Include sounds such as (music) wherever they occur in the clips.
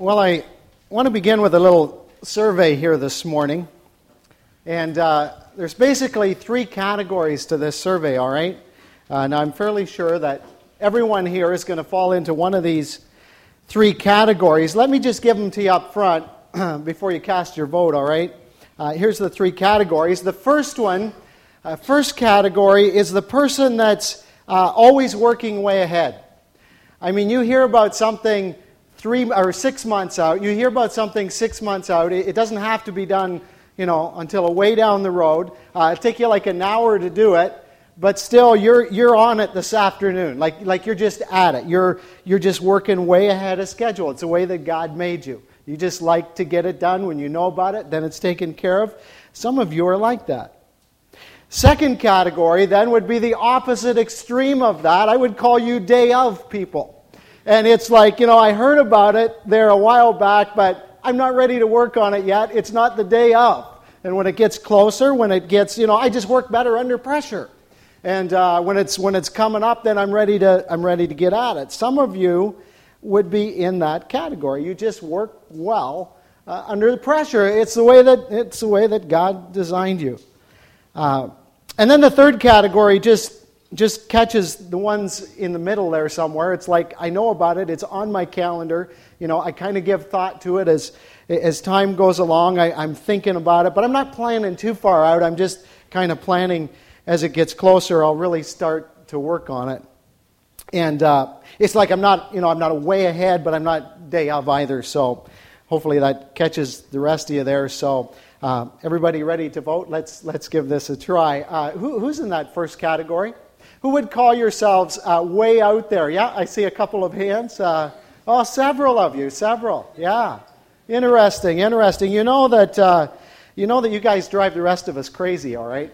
Well, I want to begin with a little survey here this morning. And uh, there's basically three categories to this survey, all right? Uh, and I'm fairly sure that everyone here is going to fall into one of these three categories. Let me just give them to you up front (clears throat) before you cast your vote, all right? Uh, here's the three categories. The first one, uh, first category, is the person that's uh, always working way ahead. I mean, you hear about something three or six months out. You hear about something six months out. It, doesn't have to be done, you know, until a way down the road. Uh, it take you like an hour to do it, but still, you're you're on it this afternoon. Like like you're just at it. You're you're just working way ahead of schedule. It's the way that God made you. You just like to get it done when you know about it. Then it's taken care of. Some of you are like that. Second category then would be the opposite extreme of that. I would call you day of people. And it's like, you know, I heard about it there a while back, but I'm not ready to work on it yet. It's not the day of. And when it gets closer, when it gets, you know, I just work better under pressure. And uh, when, it's, when it's coming up, then I'm ready, to, I'm ready to get at it. Some of you would be in that category. You just work well uh, under the pressure. It's the, way that, it's the way that God designed you. Uh, and then the third category just just catches the ones in the middle there somewhere. It's like I know about it, it's on my calendar. You know, I kind of give thought to it as, as time goes along. I, I'm thinking about it, but I'm not planning too far out. I'm just kind of planning as it gets closer, I'll really start to work on it. And uh, it's like I'm not, you know, I'm not way ahead, but I'm not day of either. So hopefully that catches the rest of you there. So uh, everybody ready to vote? Let's let's give this a try. Uh, who, who's in that first category? Who would call yourselves uh, way out there? Yeah, I see a couple of hands. Uh, oh, several of you, several. Yeah, interesting, interesting. You know that uh, you know that you guys drive the rest of us crazy. All right,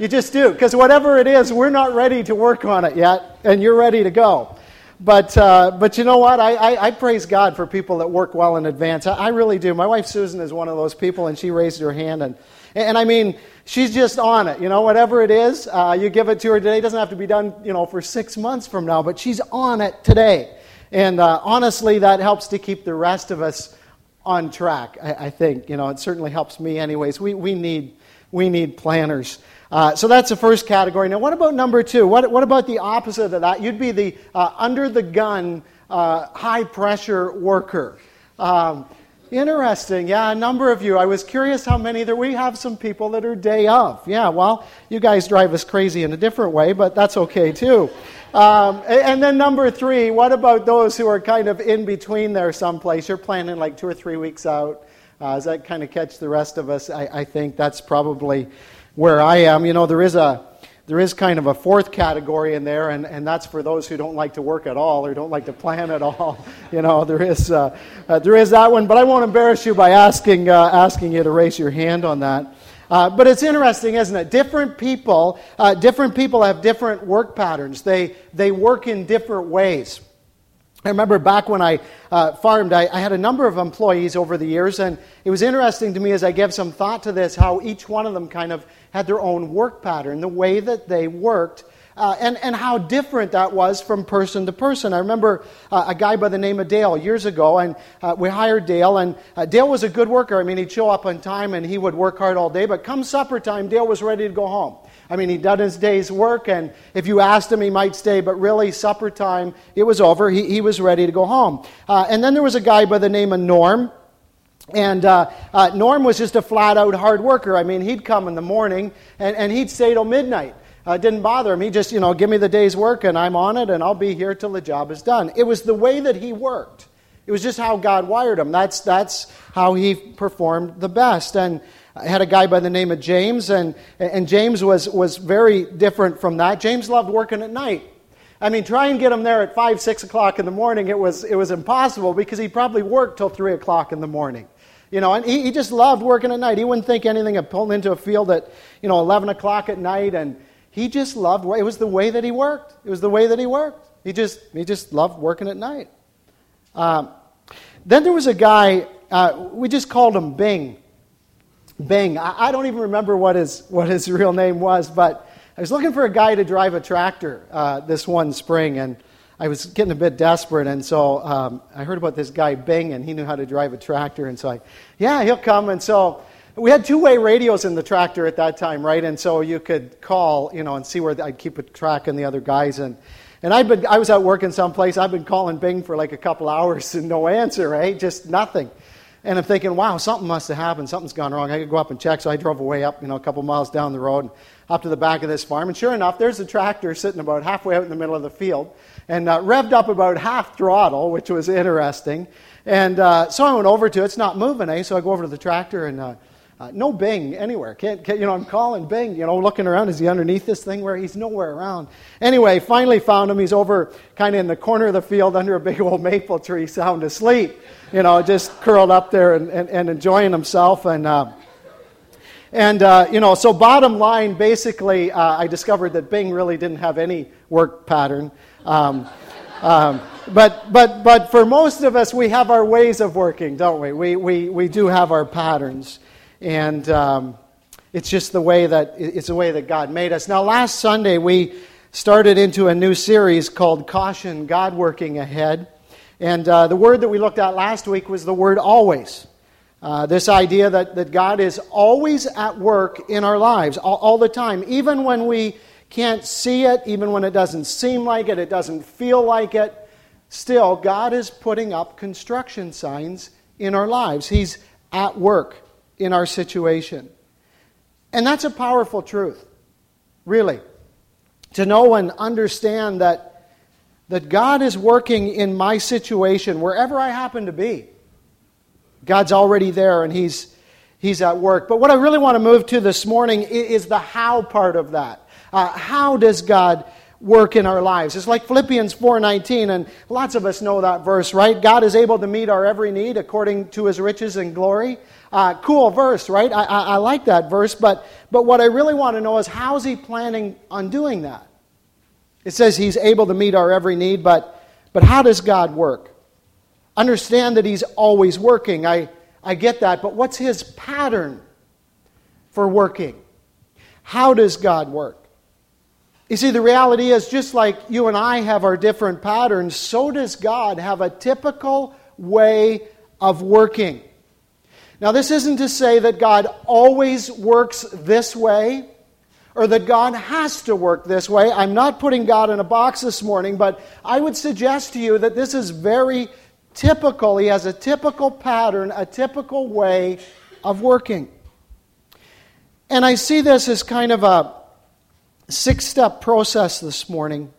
you just do because whatever it is, we're not ready to work on it yet, and you're ready to go. But, uh, but you know what? I, I, I, praise God for people that work well in advance. I, I, really do. My wife Susan is one of those people, and she raised her hand. And, and I mean, she's just on it. You know, whatever it is, uh, you give it to her today. It doesn't have to be done, you know, for six months from now, but she's on it today. And uh, honestly, that helps to keep the rest of us on track, I, I, think. You know, it certainly helps me, anyways. We, we, need, we need planners. Uh, so that's the first category. Now, what about number two? What, what about the opposite of that? You'd be the uh, under the gun, uh, high pressure worker. Um, Interesting. Yeah, a number of you. I was curious how many there. We have some people that are day of. Yeah, well, you guys drive us crazy in a different way, but that's okay too. Um, and then number three, what about those who are kind of in between there someplace? You're planning like two or three weeks out. Uh, does that kind of catch the rest of us? I, I think that's probably where I am. You know, there is a there is kind of a fourth category in there, and, and that's for those who don't like to work at all or don't like to plan at all. (laughs) You know, there is, uh, uh, there is that one, but I won't embarrass you by asking, uh, asking you to raise your hand on that. Uh, but it's interesting, isn't it? Different people, uh, different people have different work patterns. They, they work in different ways. I remember back when I uh, farmed, I, I, had a number of employees over the years, and it was interesting to me as I gave some thought to this how each one of them kind of had their own work pattern, the way that they worked, uh, and, and how different that was from person to person. I remember uh, a guy by the name of Dale years ago, and uh, we hired Dale, and uh, Dale was a good worker. I mean, he'd show up on time and he would work hard all day, but come supper time, Dale was ready to go home. I mean, he'd done his day's work, and if you asked him, he might stay, but really, supper time, it was over. He, he was ready to go home. Uh, and then there was a guy by the name of Norm. And uh, uh, Norm was just a flat out hard worker. I mean, he'd come in the morning and, and he'd stay till midnight. Uh, didn't bother him. He just, you know, give me the day's work and I'm on it and I'll be here till the job is done. It was the way that he worked. It was just how God wired him. That's, that's how he performed the best. And I had a guy by the name of James, and, and James was, was very different from that. James loved working at night. I mean, try and get him there at 5, 6 o'clock in the morning. It was, it was impossible because he probably worked till 3 o'clock in the morning. You know, and he, he just loved working at night. He wouldn't think anything of pulling into a field at, you know, 11 o'clock at night. And he just loved, it was the way that he worked. It was the way that he worked. He just, he just loved working at night. Um, then there was a guy, uh, we just called him Bing. Bing. I, I, don't even remember what his, what his real name was, but I was looking for a guy to drive a tractor uh, this one spring, and I was getting a bit desperate, and so um, I heard about this guy Bing, and he knew how to drive a tractor, and so I, yeah, he'll come. And so we had two-way radios in the tractor at that time, right? And so you could call, you know, and see where I'd keep a track on the other guys, and and I'd been, I was out working someplace. I've been calling Bing for like a couple hours (laughs) and no answer, right? Just nothing. And I'm thinking, wow, something must have happened. Something's gone wrong. I could go up and check. So I drove away up, you know, a couple miles down the road, and up to the back of this farm. And sure enough, there's a tractor sitting about halfway out in the middle of the field and uh, revved up about half throttle, which was interesting. And uh, so I went over to it. It's not moving, eh? So I go over to the tractor and uh, uh, no Bing anywhere. Can't, can't, you know, I'm calling Bing, you know, looking around. Is he underneath this thing where he's nowhere around? Anyway, finally found him. He's over kind of in the corner of the field under a big old maple tree, sound asleep, you know, just curled up there and, and, and enjoying himself. And, uh, and uh, you know, so bottom line, basically, uh, I discovered that Bing really didn't have any work pattern. Um, um, but, but, but for most of us, we have our ways of working, don't we? We, we, we do have our patterns and um, it's just the way that it's the way that God made us. Now, last Sunday we started into a new series called "Caution: God Working Ahead," and uh, the word that we looked at last week was the word "always." Uh, this idea that, that God is always at work in our lives, all, all the time, even when we can't see it, even when it doesn't seem like it, it doesn't feel like it. Still, God is putting up construction signs in our lives. He's at work in our situation. And that's a powerful truth, really. To know and understand that, that God is working in my situation, wherever I happen to be. God's already there and He's, he's at work. But what I really want to move to this morning is the how part of that. Uh, how does God work in our lives. It's like Philippians 4:19 and lots of us know that verse, right? God is able to meet our every need according to his riches and glory. Uh, cool verse, right? I, I, I like that verse, but, but what I really want to know is how's he planning on doing that? It says he's able to meet our every need, but, but how does God work? Understand that he's always working. I, I get that, but what's his pattern for working? How does God work? You see, the reality is just like you and I have our different patterns, so does God have a typical way of working. Now, this isn't to say that God always works this way or that God has to work this way. I'm not putting God in a box this morning, but I would suggest to you that this is very typical. He has a typical pattern, a typical way of working. And I see this as kind of a six step process this morning.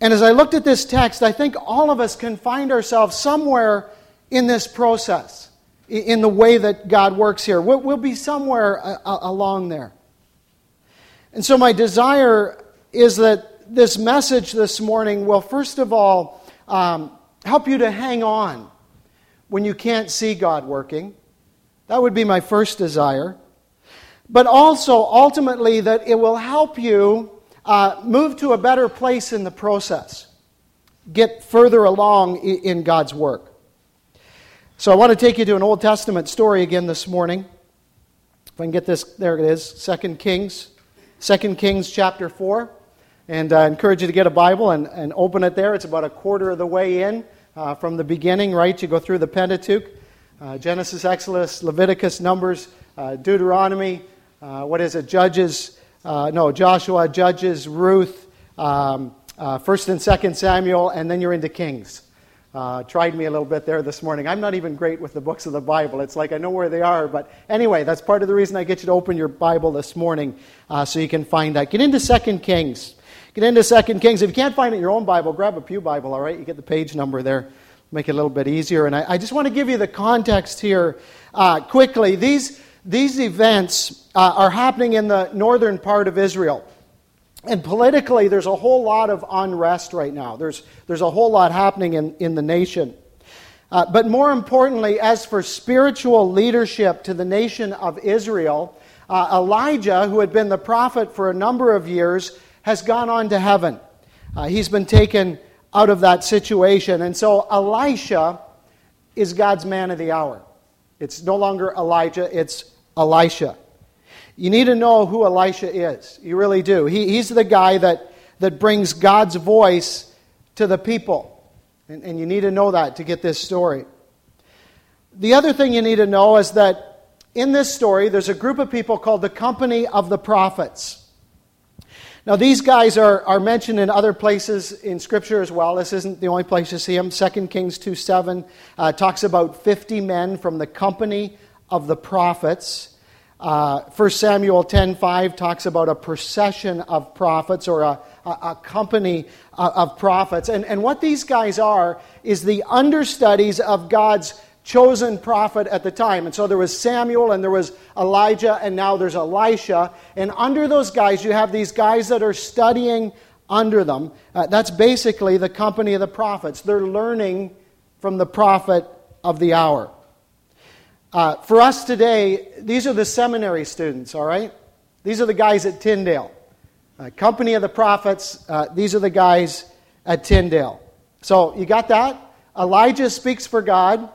And as I looked at this text, I think all of us can find ourselves somewhere in this process in the way that God works here. We'll, be somewhere uh, uh, along there. And so, my desire is that this message this morning will, first of all, um, help you to hang on when you can't see God working. That would be my first desire. But also, ultimately, that it will help you uh, move to a better place in the process, get further along in God's work. So I want to take you to an Old Testament story again this morning. If I can get this, there it is, Second Kings, Second Kings chapter 4. And I encourage you to get a Bible and, and open it there. It's about a quarter of the way in uh, from the beginning, right? You go through the Pentateuch uh, Genesis, Exodus, Leviticus, Numbers, uh, Deuteronomy, uh, what is it? Judges, uh, no, Joshua, Judges, Ruth, um, 1st uh, and 2nd Samuel, and then you're into Kings. Uh, tried me a little bit there this morning. I'm not even great with the books of the Bible. It's like I know where they are, but anyway, that's part of the reason I get you to open your Bible this morning so you can find that. Get into Second Kings. Get into Second Kings. If you can't find it in your own Bible, grab a Pew Bible, all right? You get the page number there. Make it a little bit easier. And I, I just want to give you the context here uh, quickly. These, these events uh, are happening in the northern part of Israel. And politically, there's a whole lot of unrest right now. There's, there's a whole lot happening in, in the nation. Uh, but more importantly, as for spiritual leadership to the nation of Israel, uh, Elijah, who had been the prophet for a number of years, has gone on to heaven. Uh, he's been taken out of that situation. And so Elisha is God's man of the hour. It's no longer Elijah, it's Elisha. You need to know who Elisha is. You really do. He, he's the guy that, that brings God's voice to the people. And, and you need to know that to get this story. The other thing you need to know is that in this story, there's a group of people called the Company of the Prophets. Now, these guys are, are mentioned in other places in Scripture as well. This isn't the only place you see them. 2 Kings 2 7 uh, talks about 50 men from the company of the prophets. Uh, 1 Samuel 10 5 talks about a procession of prophets or a, a, a company of, of prophets. And, and what these guys are is the understudies of God's chosen prophet at the time. And so there was Samuel and there was Elijah and now there's Elisha. And under those guys, you have these guys that are studying under them. Uh, that's basically the company of the prophets. They're learning from the prophet of the hour. Uh, for us today, these are the seminary students, all right? These are the guys at Tyndale. Uh, company of the prophets, uh, these are the guys at Tyndale. So you got that? Elijah speaks for God.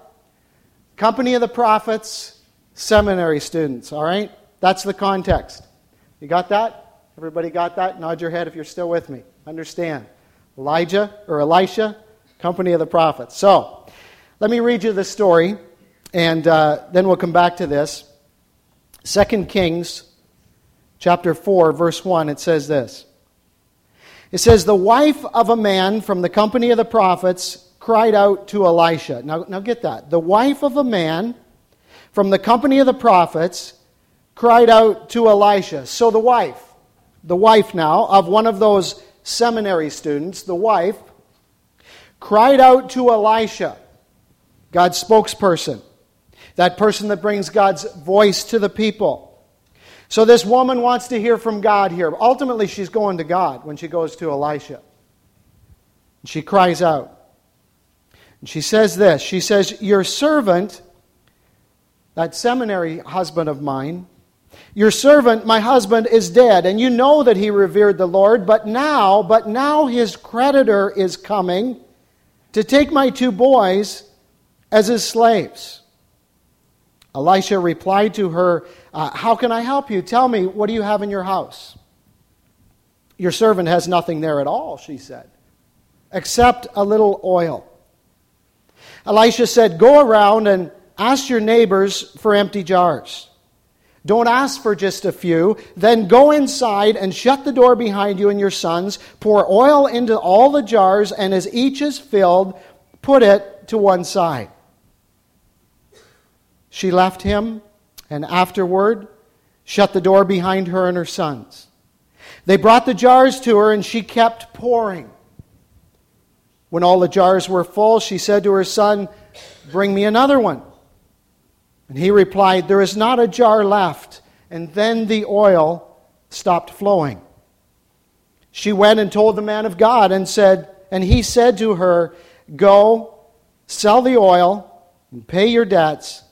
Company of the prophets, seminary students, all right? That's the context. You got that? Everybody got that? Nod your head if you're still with me. Understand. Elijah or Elisha, company of the prophets. So, let me read you the story, and uh, then we'll come back to this. 2 Kings chapter 4, verse 1, it says this. It says, The wife of a man from the company of the prophets cried out to Elisha. Now, now get that. The wife of a man from the company of the prophets cried out to Elisha. So the wife, the wife now of one of those seminary students, the wife, cried out to Elisha, God's spokesperson, that person that brings God's voice to the people. So this woman wants to hear from God here. Ultimately, she's going to God when she goes to Elisha. And She cries out. And she says this She says, Your servant, that seminary husband of mine, your servant, my husband, is dead, and you know that he revered the Lord, but now, but now his creditor is coming to take my two boys as his slaves. Elisha replied to her, uh, How can I help you? Tell me, what do you have in your house? Your servant has nothing there at all, she said, except a little oil. Elisha said, Go around and ask your neighbors for empty jars. Don't ask for just a few. Then go inside and shut the door behind you and your sons. Pour oil into all the jars, and as each is filled, put it to one side. She left him, and afterward shut the door behind her and her sons. They brought the jars to her, and she kept pouring. When all the jars were full, she said to her son, Bring me another one. And he replied, There is not a jar left. And then the oil stopped flowing. She went and told the man of God and said, and he said to her, Go, sell the oil, and pay your debts,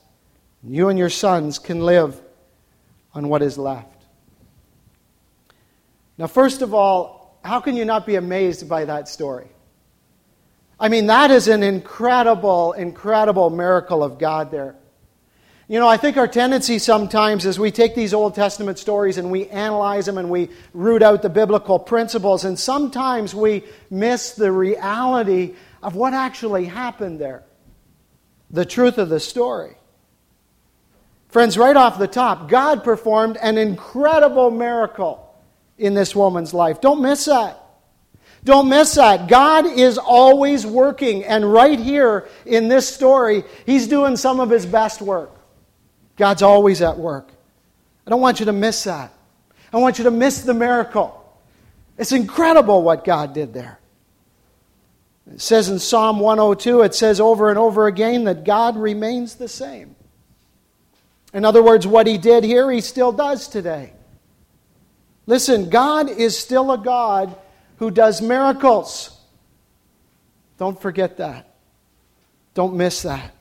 you and your sons can live on what is left. Now, first of all, how can you not be amazed by that story? I mean, that is an incredible, incredible miracle of God there. You know, I think our tendency sometimes is we take these Old Testament stories and we analyze them and we root out the biblical principles, and sometimes we miss the reality of what actually happened there, the truth of the story. Friends, right off the top, God performed an incredible miracle in this woman's life. Don't miss that. Don't miss that. God is always working. And right here in this story, He's doing some of His best work. God's always at work. I don't want you to miss that. I want you to miss the miracle. It's incredible what God did there. It says in Psalm 102, it says over and over again that God remains the same. In other words, what He did here, He still does today. Listen, God is still a God who does miracles. Don't forget that. Don't miss that.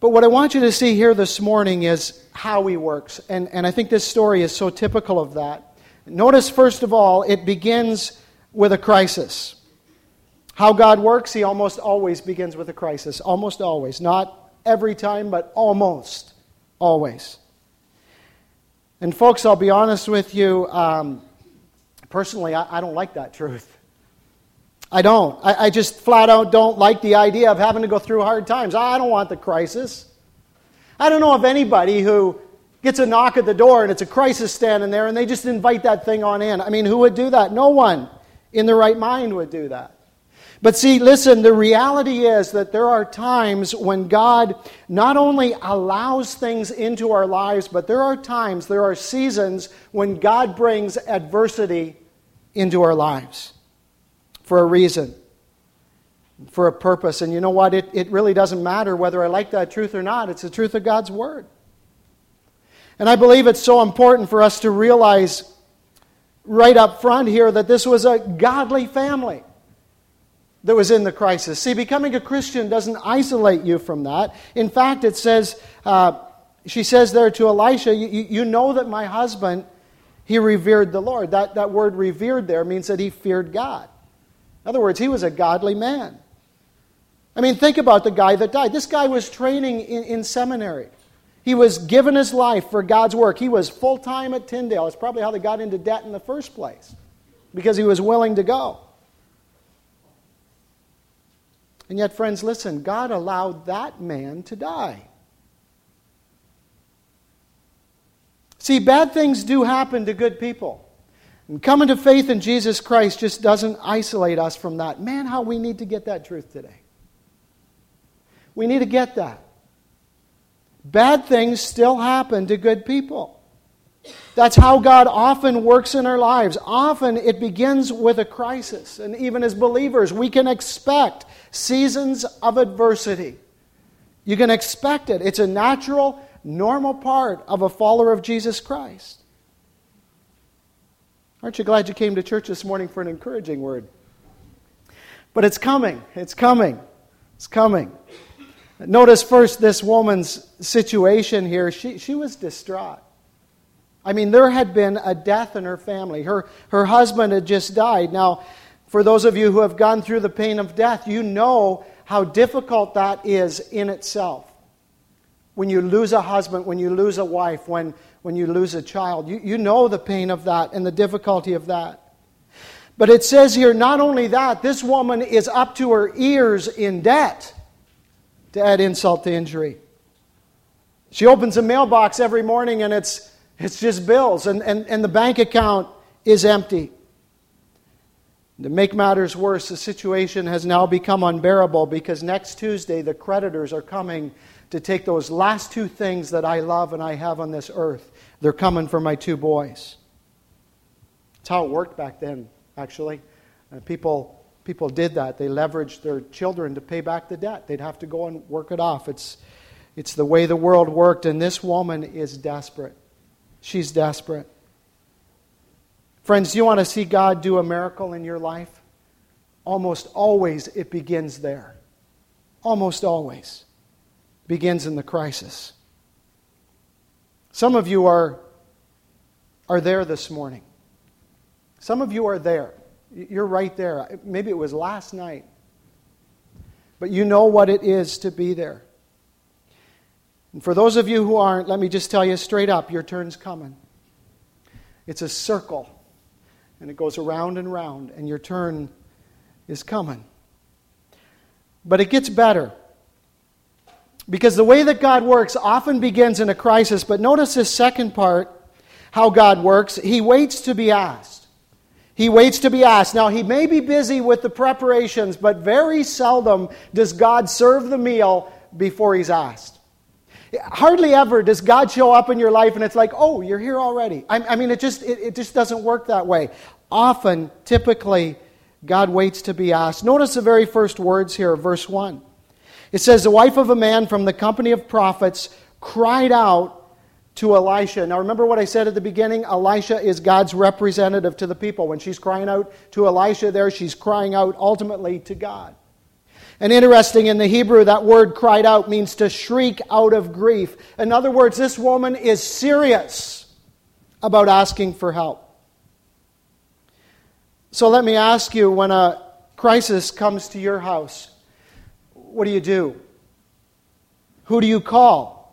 But what I want you to see here this morning is how he works. And, and I think this story is so typical of that. Notice, first of all, it begins with a crisis. How God works, he almost always begins with a crisis. Almost always. Not every time, but almost always. And, folks, I'll be honest with you. Um, Personally, I, I don't like that truth. I don't. I, I, just flat out don't like the idea of having to go through hard times. I don't want the crisis. I don't know of anybody who gets a knock at the door and it's a crisis standing there and they just invite that thing on in. I mean, who would do that? No one in the right mind would do that. But see, listen, the reality is that there are times when God not only allows things into our lives, but there are times, there are seasons when God brings adversity into our lives for a reason, for a purpose. And you know what? It, it really doesn't matter whether I like that truth or not, it's the truth of God's Word. And I believe it's so important for us to realize right up front here that this was a godly family that was in the crisis. See, becoming a Christian doesn't isolate you from that. In fact, it says, uh, she says there to Elisha, you, know that my husband, he revered the Lord. That, that word revered there means that he feared God. In other words, he was a godly man. I mean, think about the guy that died. This guy was training in, in seminary. He was given his life for God's work. He was full time at Tyndale. It's probably how they got into debt in the first place, because he was willing to go. And yet, friends, listen, God allowed that man to die. See, bad things do happen to good people. And coming to faith in Jesus Christ just doesn't isolate us from that. Man, how we need to get that truth today. We need to get that. Bad things still happen to good people. That's how God often works in our lives. Often it begins with a crisis. And even as believers, we can expect seasons of adversity. You can expect it. It's a natural, normal part of a follower of Jesus Christ. Aren't you glad you came to church this morning for an encouraging word? But it's coming. It's coming. It's coming. Notice first this woman's situation here. She, she was distraught. I mean, there had been a death in her family. Her, her husband had just died. Now, for those of you who have gone through the pain of death, you know how difficult that is in itself. When you lose a husband, when you lose a wife, when, when you lose a child, you, you know the pain of that and the difficulty of that. But it says here not only that, this woman is up to her ears in debt to add insult to injury. She opens a mailbox every morning and it's it's just bills, and, and, and the bank account is empty. To make matters worse, the situation has now become unbearable because next Tuesday the creditors are coming to take those last two things that I love and I have on this earth. They're coming for my two boys. That's how it worked back then, actually. Uh, people, people did that. They leveraged their children to pay back the debt. They'd have to go and work it off. It's, it's the way the world worked, and this woman is desperate. She's desperate. Friends, you want to see God do a miracle in your life? Almost always it begins there. Almost always begins in the crisis. Some of you are, are there this morning. Some of you are there. You're right there. Maybe it was last night. But you know what it is to be there. And for those of you who aren't, let me just tell you straight up your turn's coming. It's a circle, and it goes around and round, and your turn is coming. But it gets better. Because the way that God works often begins in a crisis, but notice this second part how God works. He waits to be asked. He waits to be asked. Now, he may be busy with the preparations, but very seldom does God serve the meal before he's asked. Hardly ever does God show up in your life and it's like, oh, you're here already. I, I mean, it just, it, it just doesn't work that way. Often, typically, God waits to be asked. Notice the very first words here, verse 1. It says, The wife of a man from the company of prophets cried out to Elisha. Now, remember what I said at the beginning? Elisha is God's representative to the people. When she's crying out to Elisha there, she's crying out ultimately to God. And interesting, in the Hebrew, that word cried out means to shriek out of grief. In other words, this woman is serious about asking for help. So let me ask you when a crisis comes to your house, what do you do? Who do you call?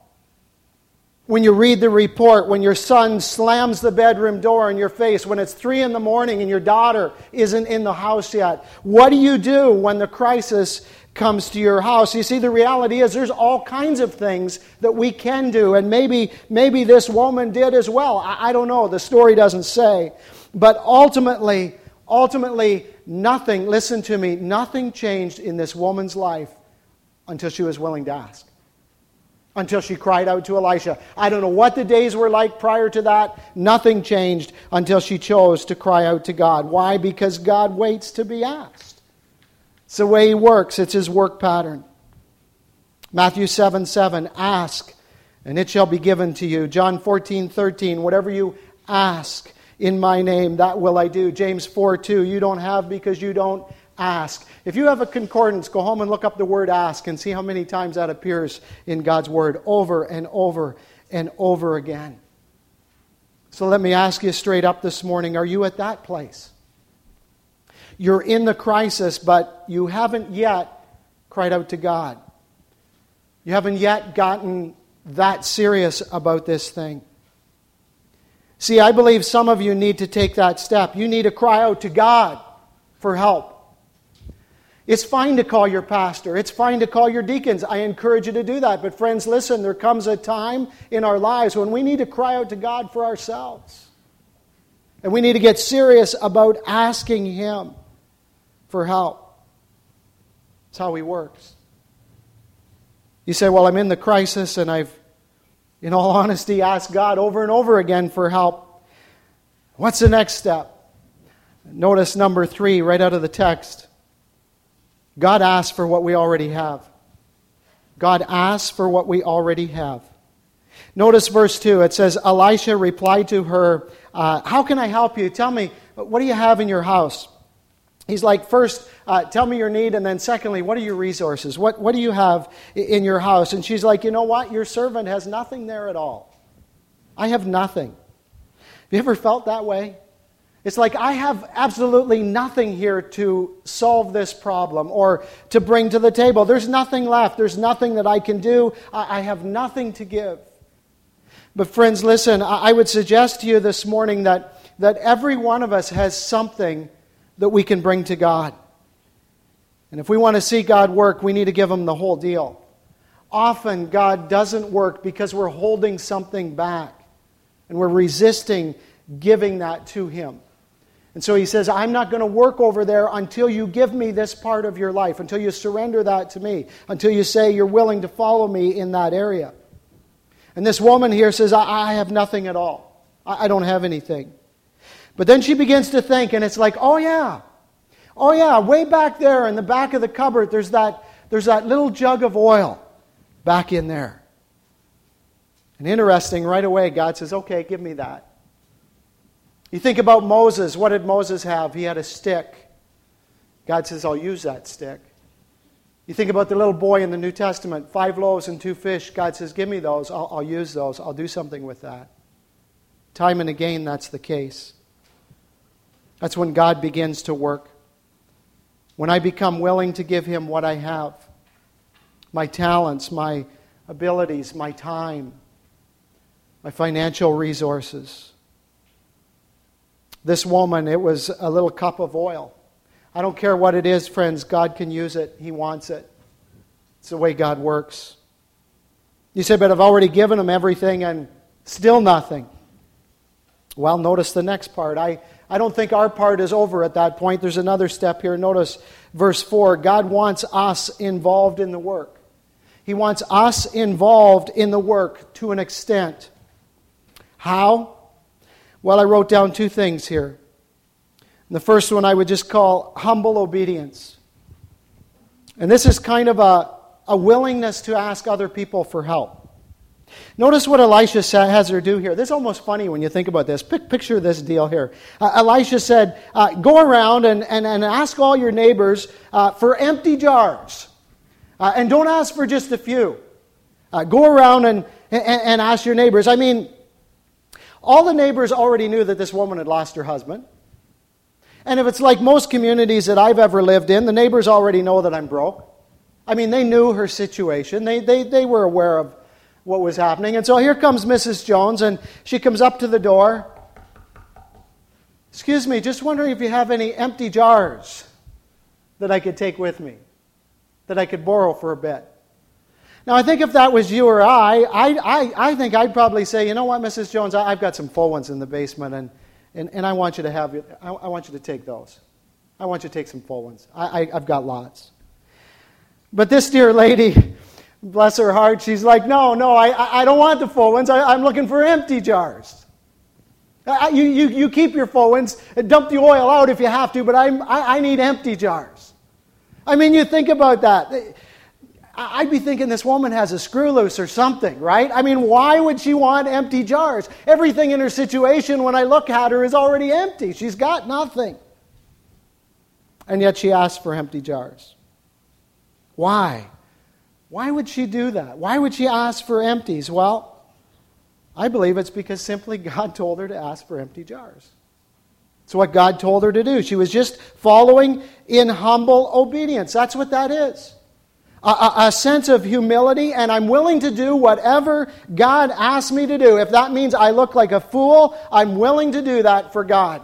When you read the report, when your son slams the bedroom door in your face, when it's three in the morning and your daughter isn't in the house yet? What do you do when the crisis comes to your house? You see, the reality is there's all kinds of things that we can do, and maybe, maybe this woman did as well. I, I don't know. The story doesn't say. But ultimately, ultimately, nothing, listen to me, nothing changed in this woman's life until she was willing to ask until she cried out to Elisha. I don't know what the days were like prior to that. Nothing changed until she chose to cry out to God. Why? Because God waits to be asked. It's the way He works, it's His work pattern. Matthew 7 7, ask, and it shall be given to you. John 14 13, whatever you ask in my name, that will I do. James 4 2, you don't have because you don't ask. If you have a concordance, go home and look up the word ask and see how many times that appears in God's word over and over and over again. So let me ask you straight up this morning are you at that place? You're in the crisis, but you haven't yet cried out to God. You haven't yet gotten that serious about this thing. See, I believe some of you need to take that step. You need to cry out to God for help. It's fine to call your pastor. It's fine to call your deacons. I encourage you to do that. But, friends, listen, there comes a time in our lives when we need to cry out to God for ourselves. And we need to get serious about asking Him for help. That's how He works. You say, Well, I'm in the crisis and I've, in all (laughs) honesty, asked God over and over again for help. What's the next step? Notice number three, right out of the text. God asks for what we already have. God asks for what we already have. Notice verse 2. It says, Elisha replied to her, uh, How can I help you? Tell me, what do you have in your house? He's like, First, uh, tell me your need, and then secondly, what are your resources? What, what do you have in your house? And she's like, You know what? Your servant has nothing there at all. I have nothing. Have you ever felt that way? It's like I have absolutely nothing here to solve this problem or to bring to the table. There's nothing left. There's nothing that I can do. I have nothing to give. But, friends, listen, I would suggest to you this morning that, that every one of us has something that we can bring to God. And if we want to see God work, we need to give Him the whole deal. Often, God doesn't work because we're holding something back and we're resisting giving that to Him. And so he says, I'm not going to work over there until you give me this part of your life, until you surrender that to me, until you say you're willing to follow me in that area. And this woman here says, I, have nothing at all. I, don't have anything. But then she begins to think, and it's like, oh, yeah. Oh, yeah, way back there in the back of the cupboard, there's that, there's that little jug of oil back in there. And interesting, right away, God says, okay, give me that. You think about Moses. What did Moses have? He had a stick. God says, I'll use that stick. You think about the little boy in the New Testament, five loaves and two fish. God says, Give me those. I'll, I'll, use those. I'll do something with that. Time and again, that's the case. That's when God begins to work. When I become willing to give Him what I have my talents, my abilities, my time, my financial resources. This woman, it was a little cup of oil. I don't care what it is, friends, God can use it. He wants it. It's the way God works. You say, but I've already given him everything and still nothing. Well, notice the next part. I, I don't think our part is over at that point. There's another step here. Notice verse 4 God wants us involved in the work. He wants us involved in the work to an extent. How? Well, I wrote down two things here. The first one I would just call humble obedience. And this is kind of a, a willingness to ask other people for help. Notice what Elisha has her do here. This is almost funny when you think about this. Picture this deal here. Uh, Elisha said, uh, Go around and, and, and ask all your neighbors uh, for empty jars. Uh, and don't ask for just a few. Uh, go around and, and, and ask your neighbors. I mean, all the neighbors already knew that this woman had lost her husband. And if it's like most communities that I've ever lived in, the neighbors already know that I'm broke. I mean, they knew her situation, they, they, they were aware of, what was happening. And so here comes Mrs. Jones, and she comes up to the door. Excuse me, just wondering if you have any empty jars that I could take with me, that I could borrow for a bit. Now, I think if that was you or I, I, I, I think I'd probably say, you know what, Mrs. Jones, I, have got some full ones in the basement, and, and, and I want you to have, I, I want you to take those. I want you to take some full ones. I, I, I've got lots. But this dear lady, bless her heart, she's like, no, no, I, I don't want the full ones. I, am looking for empty jars. I, you, you, you keep your full ones, dump the oil out if you have to, but I'm, I, I need empty jars. I mean, you think about that. I'd be thinking this woman has a screw loose or something, right? I mean, why would she want empty jars? Everything in her situation, when I look at her, is already empty. She's got nothing. And yet she asks for empty jars. Why? Why would she do that? Why would she ask for empties? Well, I believe it's because simply (laughs) God told her to ask for empty jars. It's what God told her to do. She was just following in humble obedience. That's what that is. A, a, sense of humility, and I'm willing to do whatever God asks me to do. If that means I look like a fool, I'm willing to do that for God.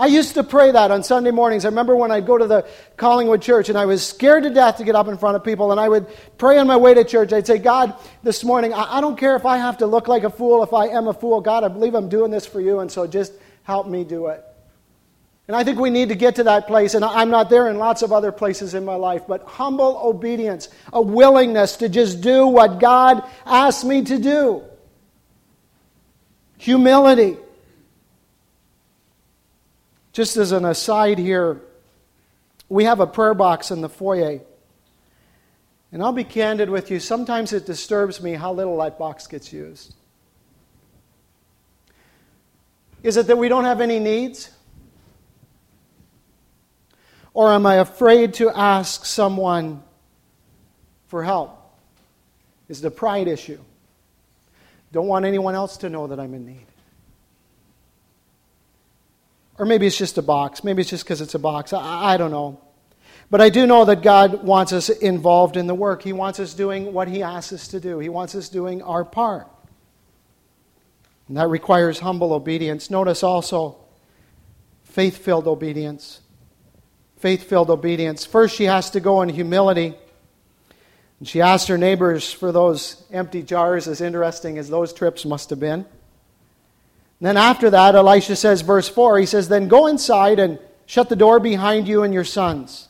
I used to pray that on Sunday mornings. I remember when I'd go to the Collingwood church and I was scared to death to get up in front of people, and I would pray on my way to church. I'd say, God, this morning, I, I don't care if I have to look like a fool, if I am a fool. God, I believe I'm doing this for you, and so just help me do it. And I think we need to get to that place, and I'm not there in lots of other places in my life, but humble obedience, a willingness to just do what God asks me to do. Humility. Just as an aside here, we have a prayer box in the foyer. And I'll be candid with you, sometimes it disturbs me how little that box gets used. Is it that we don't have any needs? Or am I afraid to ask someone for help? Is a pride issue? Don't want anyone else to know that I'm in need. Or maybe it's just a box. Maybe it's just because it's a box. I, I don't know. But I do know that God wants us involved in the work. He wants us doing what He asks us to do, He wants us doing our part. And that requires humble obedience. Notice also faith filled obedience. Faith filled obedience. First, she has to go in humility. And she asked her neighbors for those empty jars, as interesting as those trips must have been. Then after that, Elisha says, verse 4, he says, Then go inside and shut the door behind you and your sons,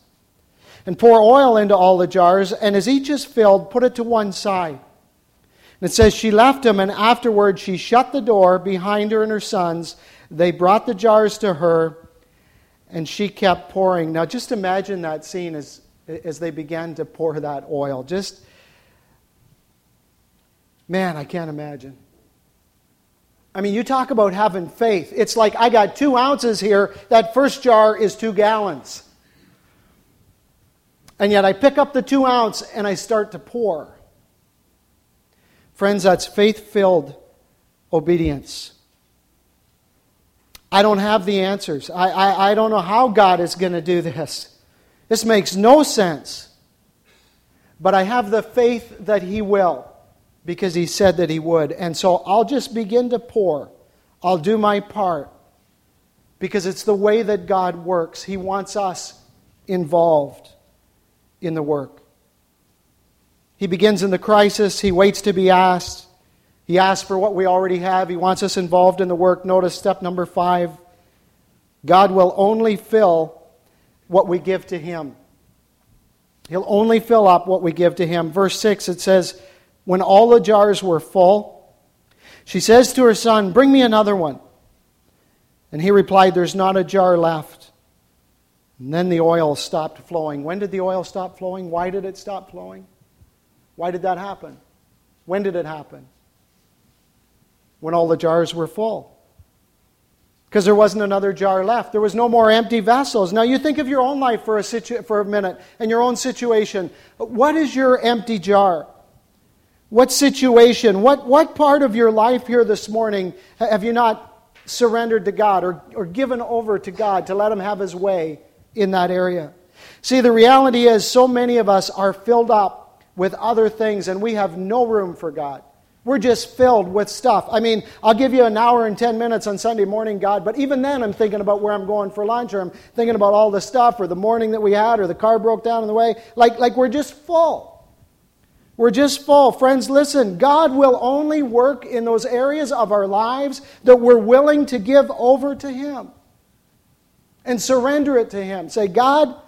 and pour oil into all the jars, and as each is filled, put it to one side. And it says, She left him, and afterward she shut the door behind her and her sons. They brought the jars to her, and she kept pouring. Now, just imagine that scene as, as they began to pour that oil. Just, man, I can't imagine. I mean, you talk about having faith. It's like I got two ounces here. That first jar is two gallons. And yet I pick up the two ounce and I start to pour. Friends, that's faith filled obedience. I don't have the answers. I, I, I don't know how God is going to do this. This makes no sense. But I have the faith that He will because he said that he would. And so I'll just begin to pour. I'll do my part because it's the way that God works. He wants us involved in the work. He begins in the crisis, he waits to be asked. He asks for what we already have. He wants us involved in the work. Notice step number five God will only fill what we give to Him. He'll only fill up what we give to Him. Verse 6, it says, when all the jars were full, she says to her son, Bring me another one. And he replied, There's not a jar left. And then the oil stopped flowing. When did the oil stop flowing? Why did it stop flowing? Why did that happen? When did it happen? When all the jars were full. Because there wasn't another jar left. There was no more empty vessels. Now you think of your own life for a, situ- for a minute and your own situation. What is your empty jar? What situation, what, what part of your life here this morning have you not surrendered to God or, or given over to God to let Him have His way in that area? See, the reality is, so many of us are filled up with other things and we have no room for God. We're just filled with stuff. I mean, I'll give you an hour and 10 minutes on Sunday morning, God, but even then I'm thinking about where I'm going for lunch or I'm thinking about all the stuff or the morning that we had or the car broke down on the way. Like, like we're just full. We're just full. Friends, listen, God will only work in those areas of our lives that we're willing to give over to Him and surrender it to Him. Say, God,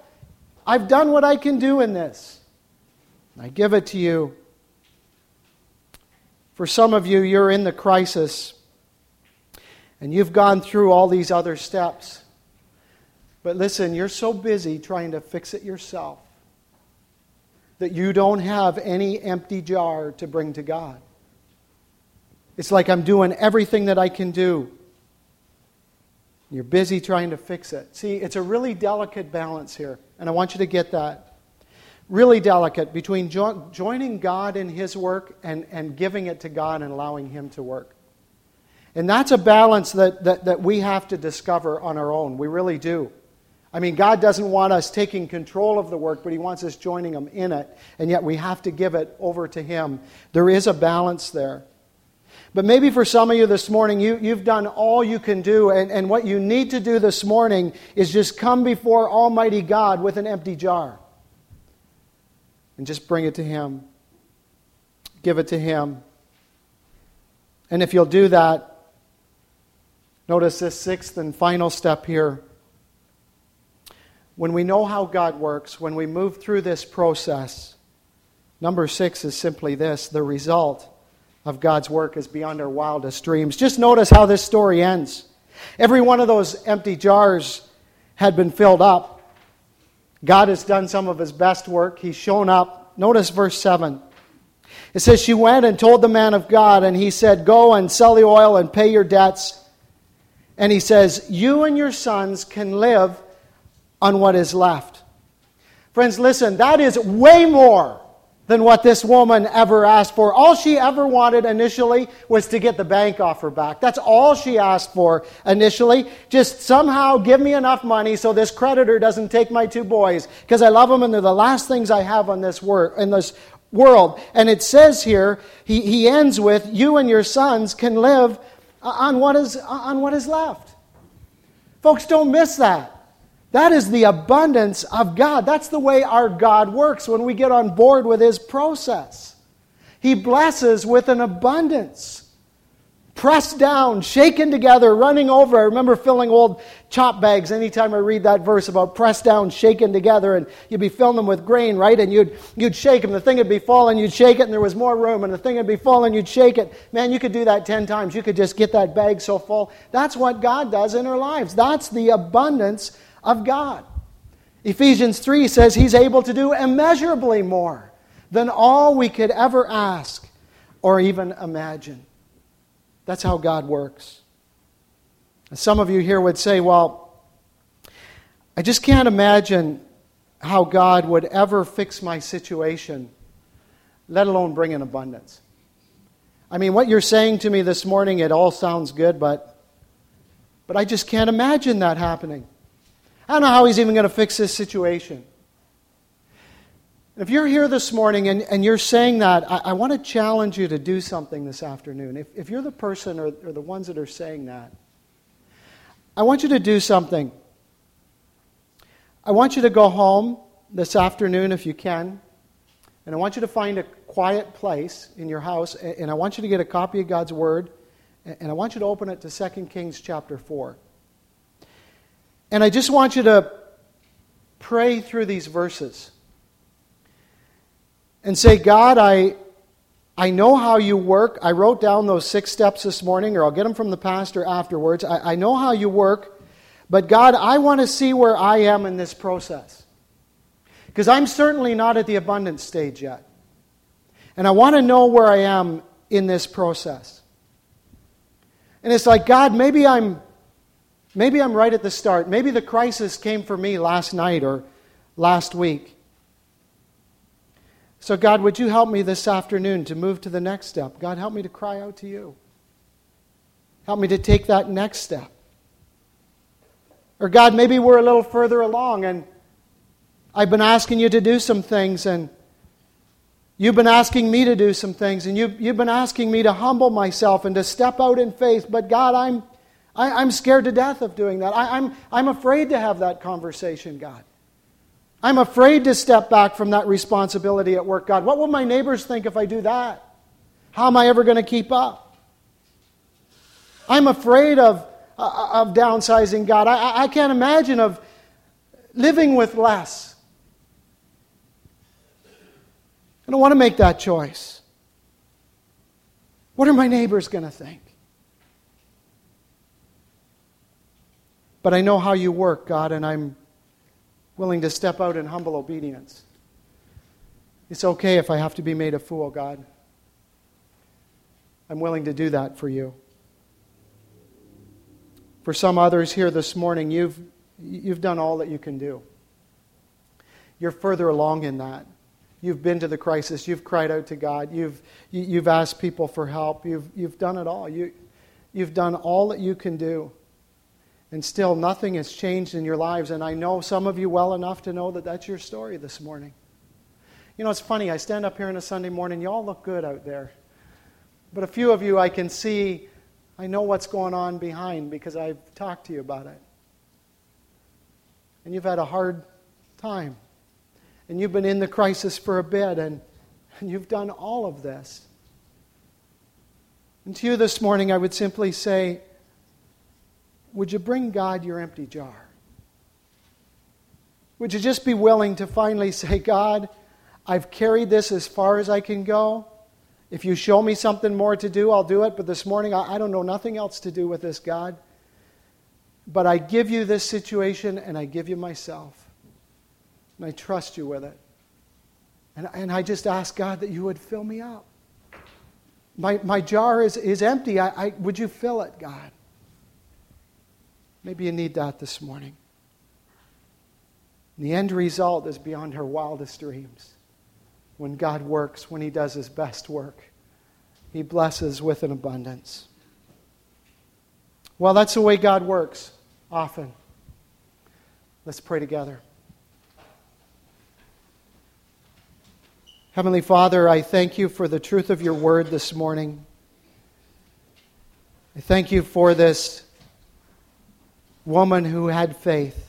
I've done what I can do in this. I give it to you. For some of you, you're in the crisis and you've gone through all these other steps. But listen, you're so busy trying to fix it yourself that you don't have any empty jar to bring to God. It's like I'm doing everything that I can do. You're busy trying to fix it. See, it's a really delicate balance here, and I want you to get that really delicate between jo- joining God in His work and, and giving it to God and allowing Him to work. And that's a balance that, that, that we have to discover on our own. We really do. I mean, God doesn't want us taking control of the work, but He wants us joining Him in it. And yet we have to give it over to Him. There is a balance there. But maybe for some of you this morning, you, you've done all you can do, and, and what you need to do this morning is just come before Almighty God with an empty jar and just bring it to Him. Give it to Him. And if you'll do that, notice this sixth and final step here. When we know how God works, when we move through this process, number six is simply this the result of God's work is beyond our wildest dreams. Just notice how this story ends. Every one of those empty jars had been filled up. God has done some of his best work. He's shown up. Notice verse 7. It says, She went and told the man of God, and he said, Go and sell the oil and pay your debts. And he says, You and your sons can live on what is left. Friends, listen, that is way more than what this woman ever asked for. All she ever wanted initially was to get the bank off her back. That's all she asked for initially. Just somehow give me enough money so this creditor doesn't take my two boys because I love them and they're the last things I have on this in this world. And it says here, he, he ends with, You and your sons can live on what is, on what is left. Folks, don't miss that. That is the abundance of God. That's the way our God works when we get on board with His process. He blesses with an abundance. Pressed down, shaken together, running over. I remember filling old chop bags anytime I read that verse about pressed down, shaken together, and you'd be filling them with grain, right? And you'd, you'd shake them. The thing would be falling, you'd shake it, and there was more room. And the thing would be falling, you'd shake it. Man, you could do that 10 times. You could just get that bag so full. That's what God does in our lives. That's the abundance of God. Ephesians 3 says he's able to do immeasurably more than all we could ever ask or even imagine. That's how God works. Some of you here would say, well, I just can't imagine how God would ever fix my situation, let alone bring in abundance. I mean, what you're saying to me this morning, it all sounds good, but, but I just can't imagine that happening. I don't know how he's even going to fix this situation. If you're here this morning and, and you're saying that, I, I want to challenge you to do something this afternoon. If, if you're the person or, or the ones that are saying that, I want you to do something. I want you to go home this afternoon if you can, and I want you to find a quiet place in your house, and I want you to get a copy of God's Word, and I want you to open it to 2 Kings chapter 4. And I just want you to pray through these verses and say, God, I, I know how you work. I wrote down those six steps this morning, or I'll get them from the pastor afterwards. I, I know how you work, but God, I want to see where I am in this process. Because I'm certainly not at the abundance stage yet. And I want to know where I am in this process. And it's like, God, maybe I'm Maybe I'm right at the start. Maybe the crisis came for me last night or last week. So, God, would you help me this afternoon to move to the next step? God, help me to cry out to you. Help me to take that next step. Or, God, maybe we're a little further along and I've been asking you to do some things and You've been asking me to do some things, and you've, you've been asking me to humble myself and to step out in faith. But God, I'm, I, am scared to death of doing that. I, I'm, I'm afraid to have that conversation, God. I'm afraid to step back from that responsibility at work, God. What will my neighbors think if I do that? How am I ever going to keep up? I'm afraid of, uh, of downsizing, God. I, I can't imagine of living with less. I don't want to make that choice. What are my neighbors going to think? But I know how you work, God, and I'm willing to step out in humble obedience. It's okay if I have to be made a fool, God. I'm willing to do that for you. For some others here this morning, you've, you've done all that you can do. You're further along in that. You've been to the crisis. You've cried out to God. You've, you've asked people for help. You've, you've done it all. You, you've done all that you can do. And still, nothing has changed in your lives. And I know some of you well enough to know that that's your story this morning. You know, it's funny. I stand up here on a Sunday morning. You all look good out there. But a few of you I can see, I know what's going on behind because I've talked to you about it. And you've had a hard time and you've been in the crisis for a bit, and, and you've done all of this. And to you this morning, I would simply say, would you bring God your empty jar? Would you just be willing to finally say, God, I've carried this as far as I can go. If you show me something more to do, I'll do it. But this morning, I, don't know nothing else to do with this, God. But I give you this situation and I give you myself. And I trust you with it. And, and I just ask God that you would fill me up. My, my jar is, is empty. I, I, would you fill it, God? Maybe you need that this morning. And the end result is beyond her wildest dreams. When God works, when He does His best work, He blesses with an abundance. Well, that's the way God works often. Let's pray together. Heavenly Father, I thank you for the truth of your word this morning. I thank you for this woman who had faith.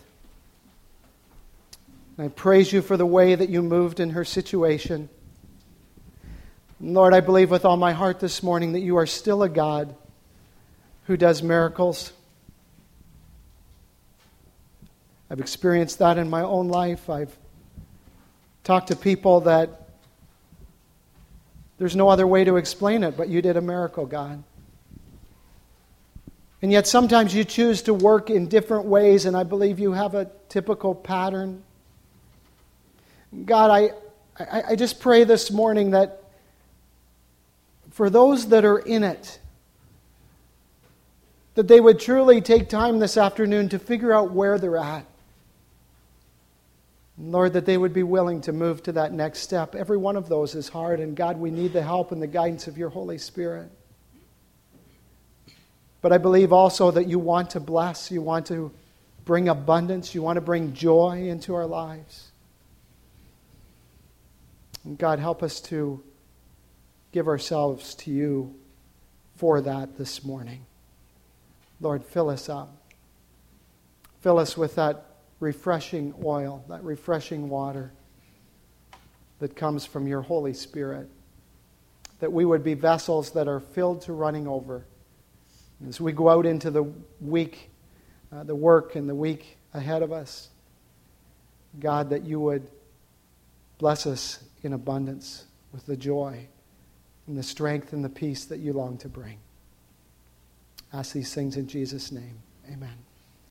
I praise you for the way that you moved in her situation. Lord, I believe with all my heart this morning that you are still a God who does miracles. I've experienced that in my own life. I've talked to people that there's no other way to explain it, but you did a miracle, God. And yet sometimes you choose to work in different ways, and I believe you have a typical pattern. God, I, I, I just pray this morning that for those that are in it, that they would truly take time this afternoon to figure out where they're at. Lord, that they would be willing to move to that next step. Every one of those is hard, and God, we need the help and the guidance of your Holy Spirit. But I believe also that you want to bless, you want to bring abundance, you want to bring joy into our lives. And God, help us to give ourselves to you for that this morning. Lord, fill us up. Fill us with that refreshing oil, that refreshing water that comes from your Holy Spirit. That we would be vessels that are filled to running over. As we go out into the week, uh, the work and the week ahead of us, God, that you would bless us in abundance with the joy and the strength and the peace that you long to bring. I ask these things in Jesus' name. Amen.